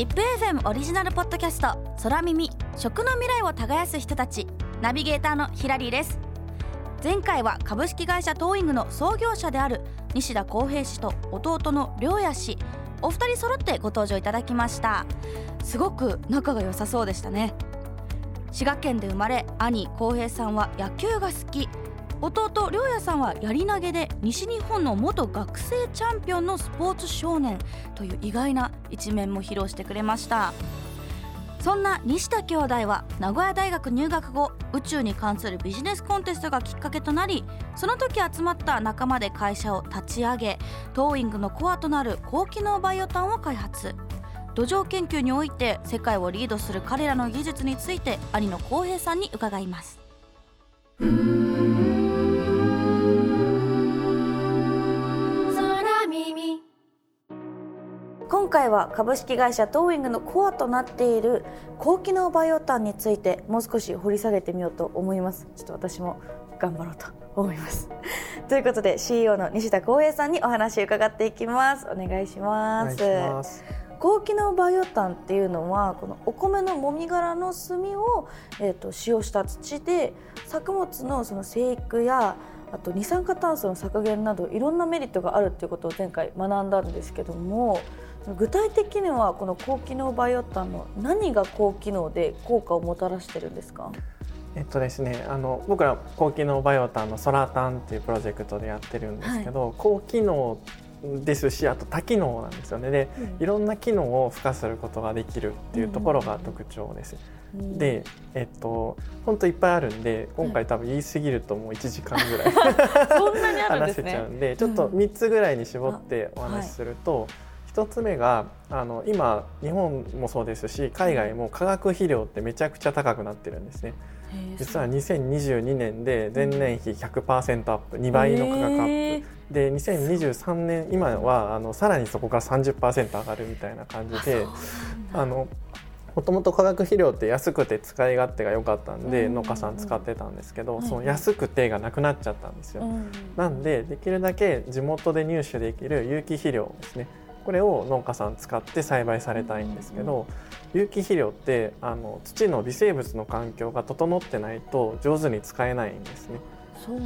ZIPFM オリジナルポッドキャスト「空耳食の未来を耕す人たち」ナビゲーターのヒラリーです。前回は株式会社トーイングの創業者である西田康平氏と弟の良也氏お二人揃ってご登場いただきました。すごく仲が良さそうでしたね。滋賀県で生まれ兄康平さんは野球が好き。弟良也さんはやり投げで西日本の元学生チャンピオンのスポーツ少年という意外な一面も披露してくれました。そんな西田兄弟は名古屋大学入学後宇宙に関するビジネスコンテストがきっかけとなりその時集まった仲間で会社を立ち上げトーイングのコアとなる高機能バイオタンを開発。土壌研究において世界をリードする彼らの技術について兄の浩平さんに伺います。今回は株式会社トーイングのコアとなっている高機能バイオタンについてもう少し掘り下げてみようと思います。ちょっと私も頑張ろうと思います。ということで CEO の西田光平さんにお話を伺っていきます。お願いします。高機能バイオタンっていうのはこのお米のもみ殻の炭を、えーと、使用した土で作物のその生育やあと二酸化炭素の削減などいろんなメリットがあるっていうことを前回学んだんですけども具体的にはこの高機能バイオタンの何が高機能で効果をもたらしてるんですか？えっとですね、あの僕ら高機能バイオタンのソラタンっていうプロジェクトでやってるんですけど、はい、高機能ですしあと多機能なんですよね。で、うん、いろんな機能を付加することができるっていうところが特徴です。うん、で、えっと本当いっぱいあるんで今回多分言い過ぎるともう1時間ぐらい 話せちゃうんでちょっと3つぐらいに絞ってお話しすると。1つ目があの今日本もそうですし海外も化学肥料ってめちゃくちゃ高くなってるんですね。実は2022年で前年比100%アップ2倍の価格アップ。で2023年今はあのさらにそこから30%上がるみたいな感じであのもともと化学肥料って安くて使い勝手が良かったんで農家さん使ってたんですけどその安くてがなくなっちゃったんですよ。なんでできるだけ地元で入手できる有機肥料ですねこれを農家さん使って栽培されたいんですけど有機肥料ってあの土の微生物の環境が整ってないと上手に使えないんですね。そう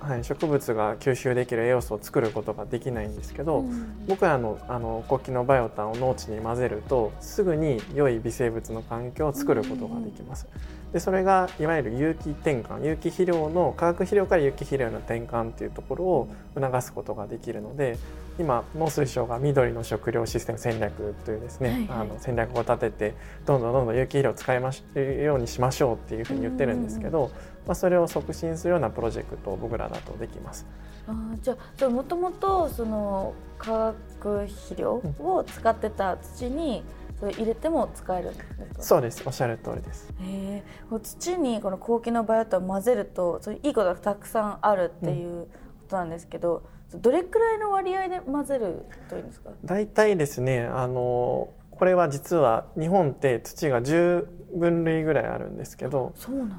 はい、植物が吸収できる栄養素を作ることができないんですけど、うん、僕らのあの国旗のバイオタンを農地に混ぜるとすぐに良い微生物の環境を作ることができます。でそれがいわゆる有機転換有機肥料の化学肥料から有機肥料の転換っていうところを促すことができるので今農水省が緑の食料システム戦略というですね、はいはい、あの戦略を立ててどんどんどんどん有機肥料を使いましようにしましょうっていうふうに言ってるんですけど、まあ、それを促進するようなプロジェクトを僕らだとできます。あじゃあもともとその化学肥料を使ってた土に、それ入れても使えるんですか？そうです。おっしゃる通りです。へ土にこの高機能バイオタンを混ぜるとそれいいことがたくさんあるっていうことなんですけど、うん、どれくらいの割合で混ぜるといいんですか？大体ですねあのこれは実は日本って土が10分類ぐらいあるんですけど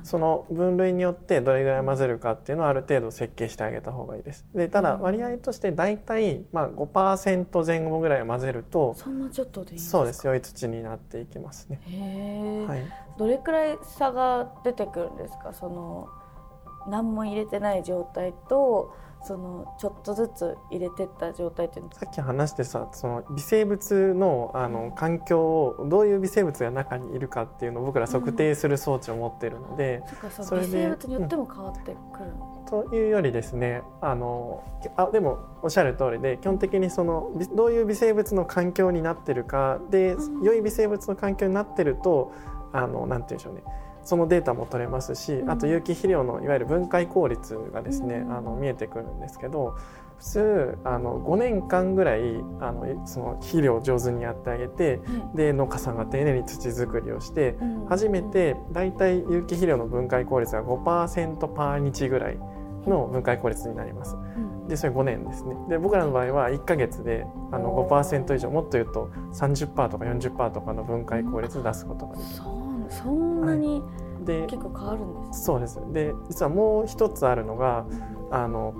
その分類によってどれぐらい混ぜるかっていうのをある程度設計してあげた方がいいです。でただ割合として大体まあ5%前後ぐらい混ぜるとそんなちょっとでいいそうです。良い土になっていきますね。へはい、どれくらい差が出てくるんですか？その何も入れてない状態とそのちょっとずつ入れてった状態っていうの。さっき話してさその微生物のあの環境をどういう微生物が中にいるかっていうのを僕ら測定する装置を持ってるので、うん、それで微生物によっても変わってくる、うん、というよりですねあのあでもおっしゃる通りで基本的にそのどういう微生物の環境になってるかで、うん、良い微生物の環境になってるとあのなんて言うんでしょうねそのデータも取れますし、あと有機肥料のいわゆる分解効率がですね、あの見えてくるんですけど普通あの5年間ぐらいあのその肥料を上手にやってあげて、で農家さんが丁寧に土作りをして、初めてだいたい有機肥料の分解効率が5%パー日ぐらいの分解効率になります。でそれ5年ですね。で僕らの場合は1か月であの5%以上もっと言うと30%とか40%とかの分解効率を出すことができる。そんなに、で結構変わるんです、そうです。で実はもう一つあるのが、あの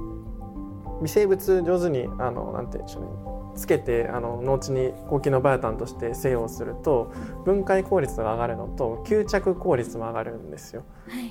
微生物上手にあのなんて言うんでしょうね。つけてあの後に高機能バイオタンとして製用すると分解効率が上がるのと吸着効率も上がるんですよ。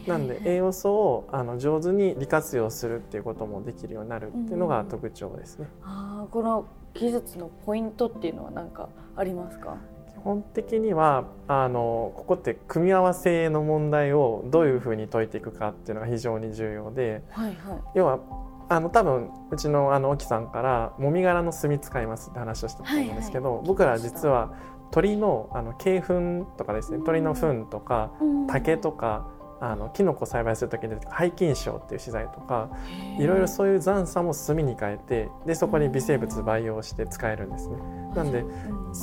なんで栄養素をあの上手に利活用するっていうこともできるようになるっていうのが特徴ですね。うん、あこの技術のポイントっていうのは何かありますか？基本的にはあのここって組み合わせの問題をどういうふうに解いていくかっていうのが非常に重要で、はいはい、要はあの多分うちのあの沖さんからもみ殻の炭使いますって話をしたと思うんですけど、はいはい、僕ら実は鳥のあの鶏糞とかですね鳥の糞とか竹とかあのキノコ栽培する時に廃菌床っていう資材とかいろいろそういう残渣も炭に変えてでそこに微生物培養して使えるんですね。なんで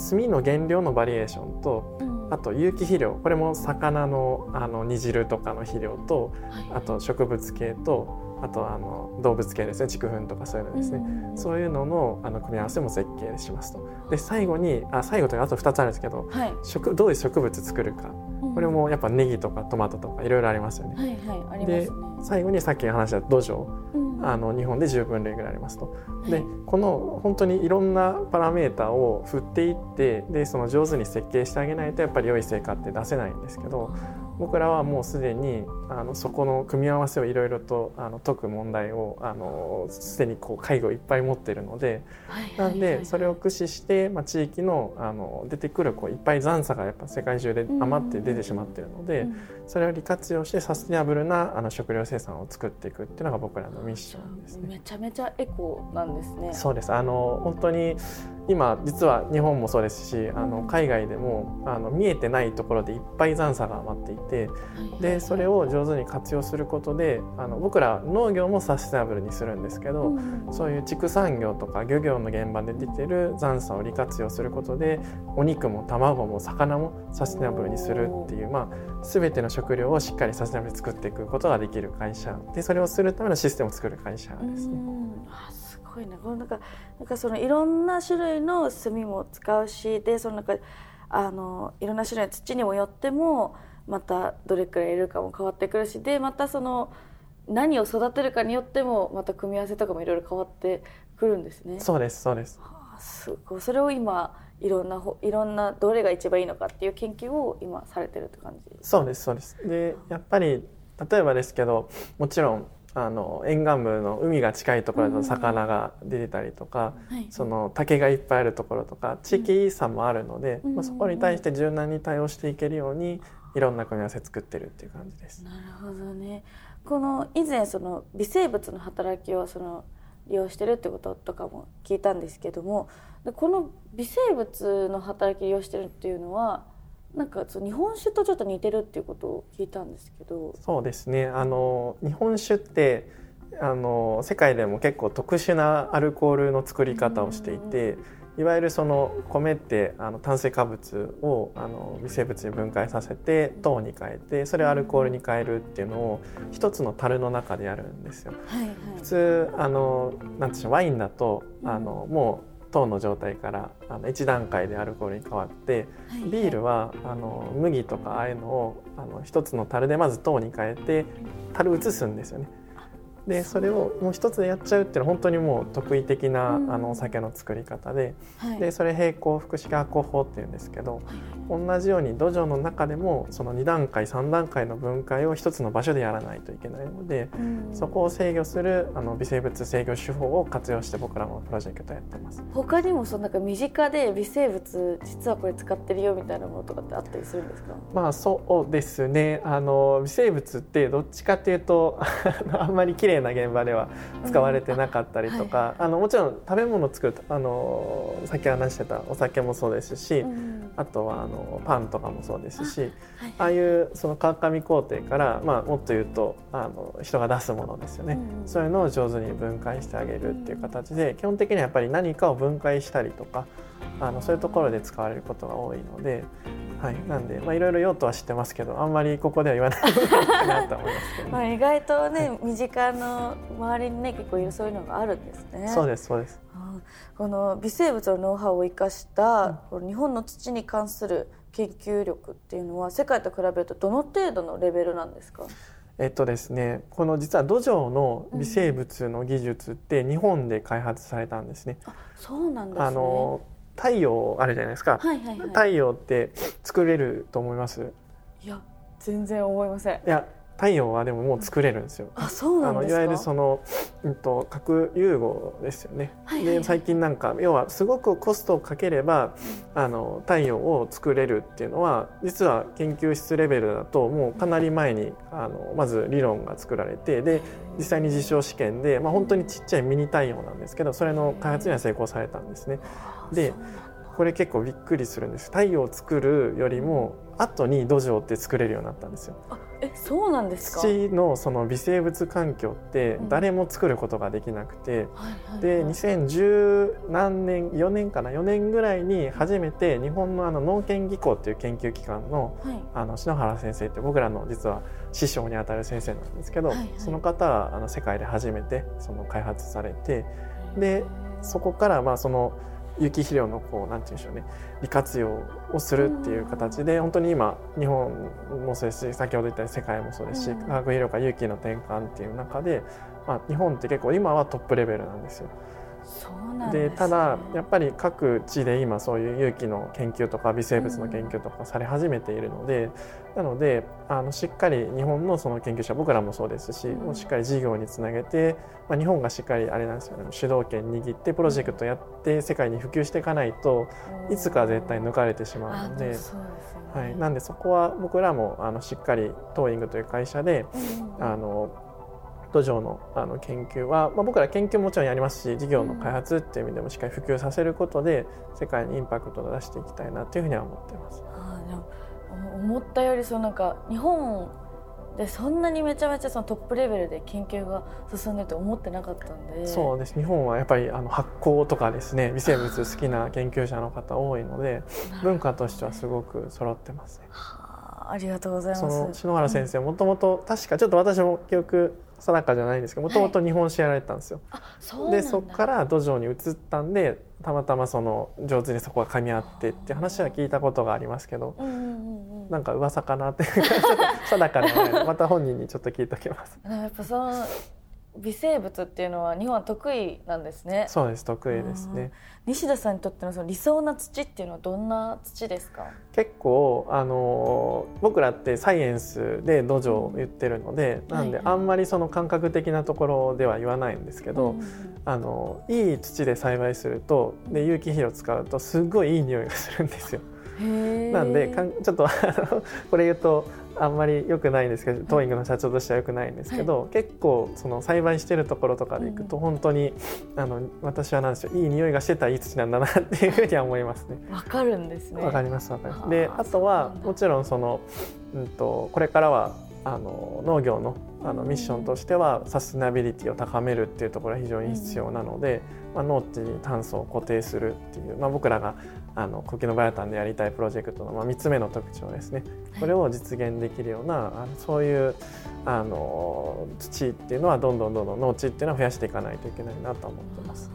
炭の原料のバリエーションとあと有機肥料これも魚のあの煮汁とかの肥料とあと植物系とあとあの動物系ですね畜粉とかそういうのですね、うん、そういうののあの組み合わせも設計しますと。で最後にあ最後というかあと2つあるんですけど、はい、食どういう植物作るか、うん、これもやっぱネギとかトマトとかいろいろありますよね。はいはい、で最後にさっき話した土壌、うん、あの日本で10分類ぐらいありますと。でこの本当にいろんなパラメータを振っていってでその上手に設計してあげないとやっぱり良い成果って出せないんですけど。僕らはもうすでにあのそこの組み合わせをいろいろとあの解く問題をあのすでにこう介護いっぱい持っているので、なんでそれを駆使して、まあ、地域のあの出てくるこういっぱい残差がやっぱ世界中で余って出てしまっているので、それを利活用してサステナブルなあの食料生産を作っていくっていうのが僕らのミッションですね。めちゃめちゃエコなんですね。そうです。あの本当に今実は日本もそうですしあの海外でもあの見えてないところでいっぱい残差が余っていてでそれを上手に活用することであの僕ら農業もサステナブルにするんですけど、そういう畜産業とか漁業の現場で出てる残差を利活用することでお肉も卵も魚もサステナブルにするっていう、まあ、全ての食料をしっかりサステナブルに作っていくことができる会社。でそれをするためのシステムを作る会社ですね。ごいね。このなんかなんかそのいろんな種類の炭も使うしでそのなんかあのいろんな種類の土にもよってもまたどれくらいいるかも変わってくるしでまたその何を育てるかによってもまた組み合わせとかもいろいろ変わってくるんですね。そうですそうです。はあ、すごいそれを今いろんないろんなどれが一番いいのかっていう研究を今されてるって感じそうですそうです。でやっぱり例えばですけどもちろんあの沿岸部の海が近いところだと魚が出てたりとか、その竹がいっぱいあるところとか地域差もあるので、まあ、そこに対して柔軟に対応していけるようにいろんな組み合わせ作ってるっていう感じです。なるほどね。この以前その微生物の働きをその利用してるってこととかも聞いたんですけどもこの微生物の働きを利用してるっていうのはなんかそう日本酒とちょっと似てるっていうことを聞いたんですけど。そうですね。あの日本酒ってあの世界でも結構特殊なアルコールの作り方をしていて、いわゆるその米ってあの炭水化物をあの微生物に分解させて糖に変えてそれをアルコールに変えるっていうのを一つの樽の中でやるんですよ。はいはい、普通あのなんていうワインだとあのもう糖の状態からあの1段階でアルコールに変わって、はい、ビールはあの麦とかああいうのをあの一つの樽でまず糖に変えて樽移すんですよね。でそれをもう一つでやっちゃうっていうのは本当にもう得意的な、あのお酒の作り方で。はい、でそれ並行複式発酵法っていうんですけど、同じように土壌の中でもその2段階3段階の分解を一つの場所でやらないといけないので、そこを制御するあの微生物制御手法を活用して僕らもプロジェクトやってます。他にもそのなんか身近で微生物実はこれ使ってるよみたいなものとかってあったりするんですか？まあそうですね。あの微生物ってどっちかっていうと あんまり綺麗な現場では使われてなかったりとか、うんはい、あのもちろん食べ物を作るあのさっき話してたお酒もそうですし、うん、あとはあのパンとかもそうですし、はい、ああいうその川上工程から、まあ、もっと言うとあの人が出すものですよね、うん、そういうのを上手に分解してあげるっていう形で基本的にはやっぱり何かを分解したりとかあのそういうところで使われることが多いので。はい、なんで、まあ、いろいろ用途は知ってますけど、あんまりここでは言わないかなと思いますけど、まあ、意外とね、身近の周りにね、結構そういうのがあるんですね。そうです、そうです。この微生物のノウハウを生かした、うん、日本の土に関する研究力っていうのは世界と比べるとどの程度のレベルなんですか？えっとですね、この実は土壌の微生物の技術って日本で開発されたんですね。うん、そうなんです、ね、あの太陽あるじゃないですか、はいはいはい、太陽って作れると思います？いや全然思いません。いや太陽はでももう作れるんですよ。あそうなんいわゆるその、うんと、核融合ですよね。はいはいはい、で最近なんか要はすごくコストをかければあの太陽を作れるっていうのは実は研究室レベルだともうかなり前にあのまず理論が作られてで実際に実証試験で、まあ、本当にちっちゃいミニ太陽なんですけどそれの開発には成功されたんですね。でこれ結構びっくりするんです。太陽を作るよりも後に土壌って作れるようになったんですよ。えそうなんですか？土のその微生物環境って誰も作ることができなくて、うん、で2010何年4年かな？4年ぐらいに初めて日本のあの農研技工っていう研究機関の,、あの篠原先生って僕らの実は師匠にあたる先生なんですけど、はいはい、その方はあの世界で初めてその開発されてでそこからまあその。有機肥料のこうなんて言うんでしょうね利活用をするっていう形で本当に今日本もそうですし先ほど言ったように世界もそうですし化学肥料から有機の転換っていう中で、まあ、日本って結構今はトップレベルなんですよ。で、ね、ただやっぱり各地で今そういう有機の研究とか微生物の研究とかされ始めているので、なのであのしっかり日本のその研究者僕らもそうですし、うん、しっかり事業につなげて、まあ、日本がしっかりあれなんですよね。主導権握ってプロジェクトやって世界に普及していかないといつか絶対抜かれてしまうので。はい、なんでそこは僕らもあのしっかりトーイングという会社で、あの土壌のあの研究は、まあ、僕ら研究ももちろんやりますし事業の開発っていう意味でもしっかり普及させることで世界にインパクトを出していきたいなというふうには思ってます。はあ、思ったよりそうなんか日本でそんなにめちゃめちゃそのトップレベルで研究が進んでると思ってなかったんでそうです日本はやっぱりあの発酵とかですね微生物好きな研究者の方多いので文化としてはすごく揃ってますね。はあ、ありがとうございますその篠原先生もともと確かちょっと私も記憶定かじゃないんですけどもともと日本史やられてたんですよ。はい、でそこから土壌に移ったんでたまたまその上手にそこが噛み合ってって話は聞いたことがありますけど、うんうんうん、なんか噂かなって定かではないまた本人にちょっと聞いときます。やっぱその微生物っていうのは日本は得意なんですね。そうです得意ですね。西田さんにとってのその理想な土っていうのはどんな土ですか？結構あの僕らってサイエンスで土壌を言ってるので、うん、なんであんまりその感覚的なところでは言わないんですけど、うん、あのいい土で栽培するとで有機肥料を使うとすごいいい匂いがするんですよ。なんでかんちょっとこれ言うとあんまり良くないんですけどトーイングの社長としては良くないんですけど、はい、結構その栽培してるところとかでいくと本当に、あの私はなんでしょういい匂いがしてたいい土なんだなっていうふうには思いますね。わかるんですね。わかりますわかります。であとはもちろんその、うんと、これからはあの農業のあのミッションとしてはサステナビリティを高めるっていうところが非常に必要なので、まあ、農地に炭素を固定するっていう、まあ、僕らがあのコキのバイオタンでやりたいプロジェクトの、まあ、3つ目の特徴ですね。これを実現できるようなあのそういうあの土っていうのはどんどんどんどん農地っていうのは増やしていかないといけないなと思ってます。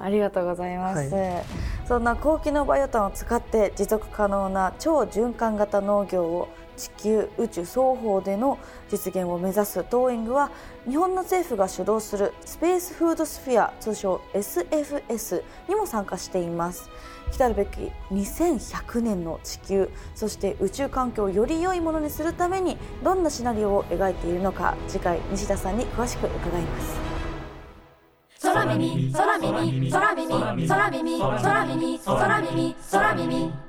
ありがとうございます、はい、そんな高機能バイオタンを使って持続可能な超循環型農業を地球宇宙双方での実現を目指すトーイングは日本の政府が主導するスペースフードスフィア通称 SFS にも参加しています。来るべき2100年の地球そして宇宙環境をより良いものにするためにどんなシナリオを描いているのか次回西田さんに詳しく伺います。空耳空耳空耳空耳空耳空耳空耳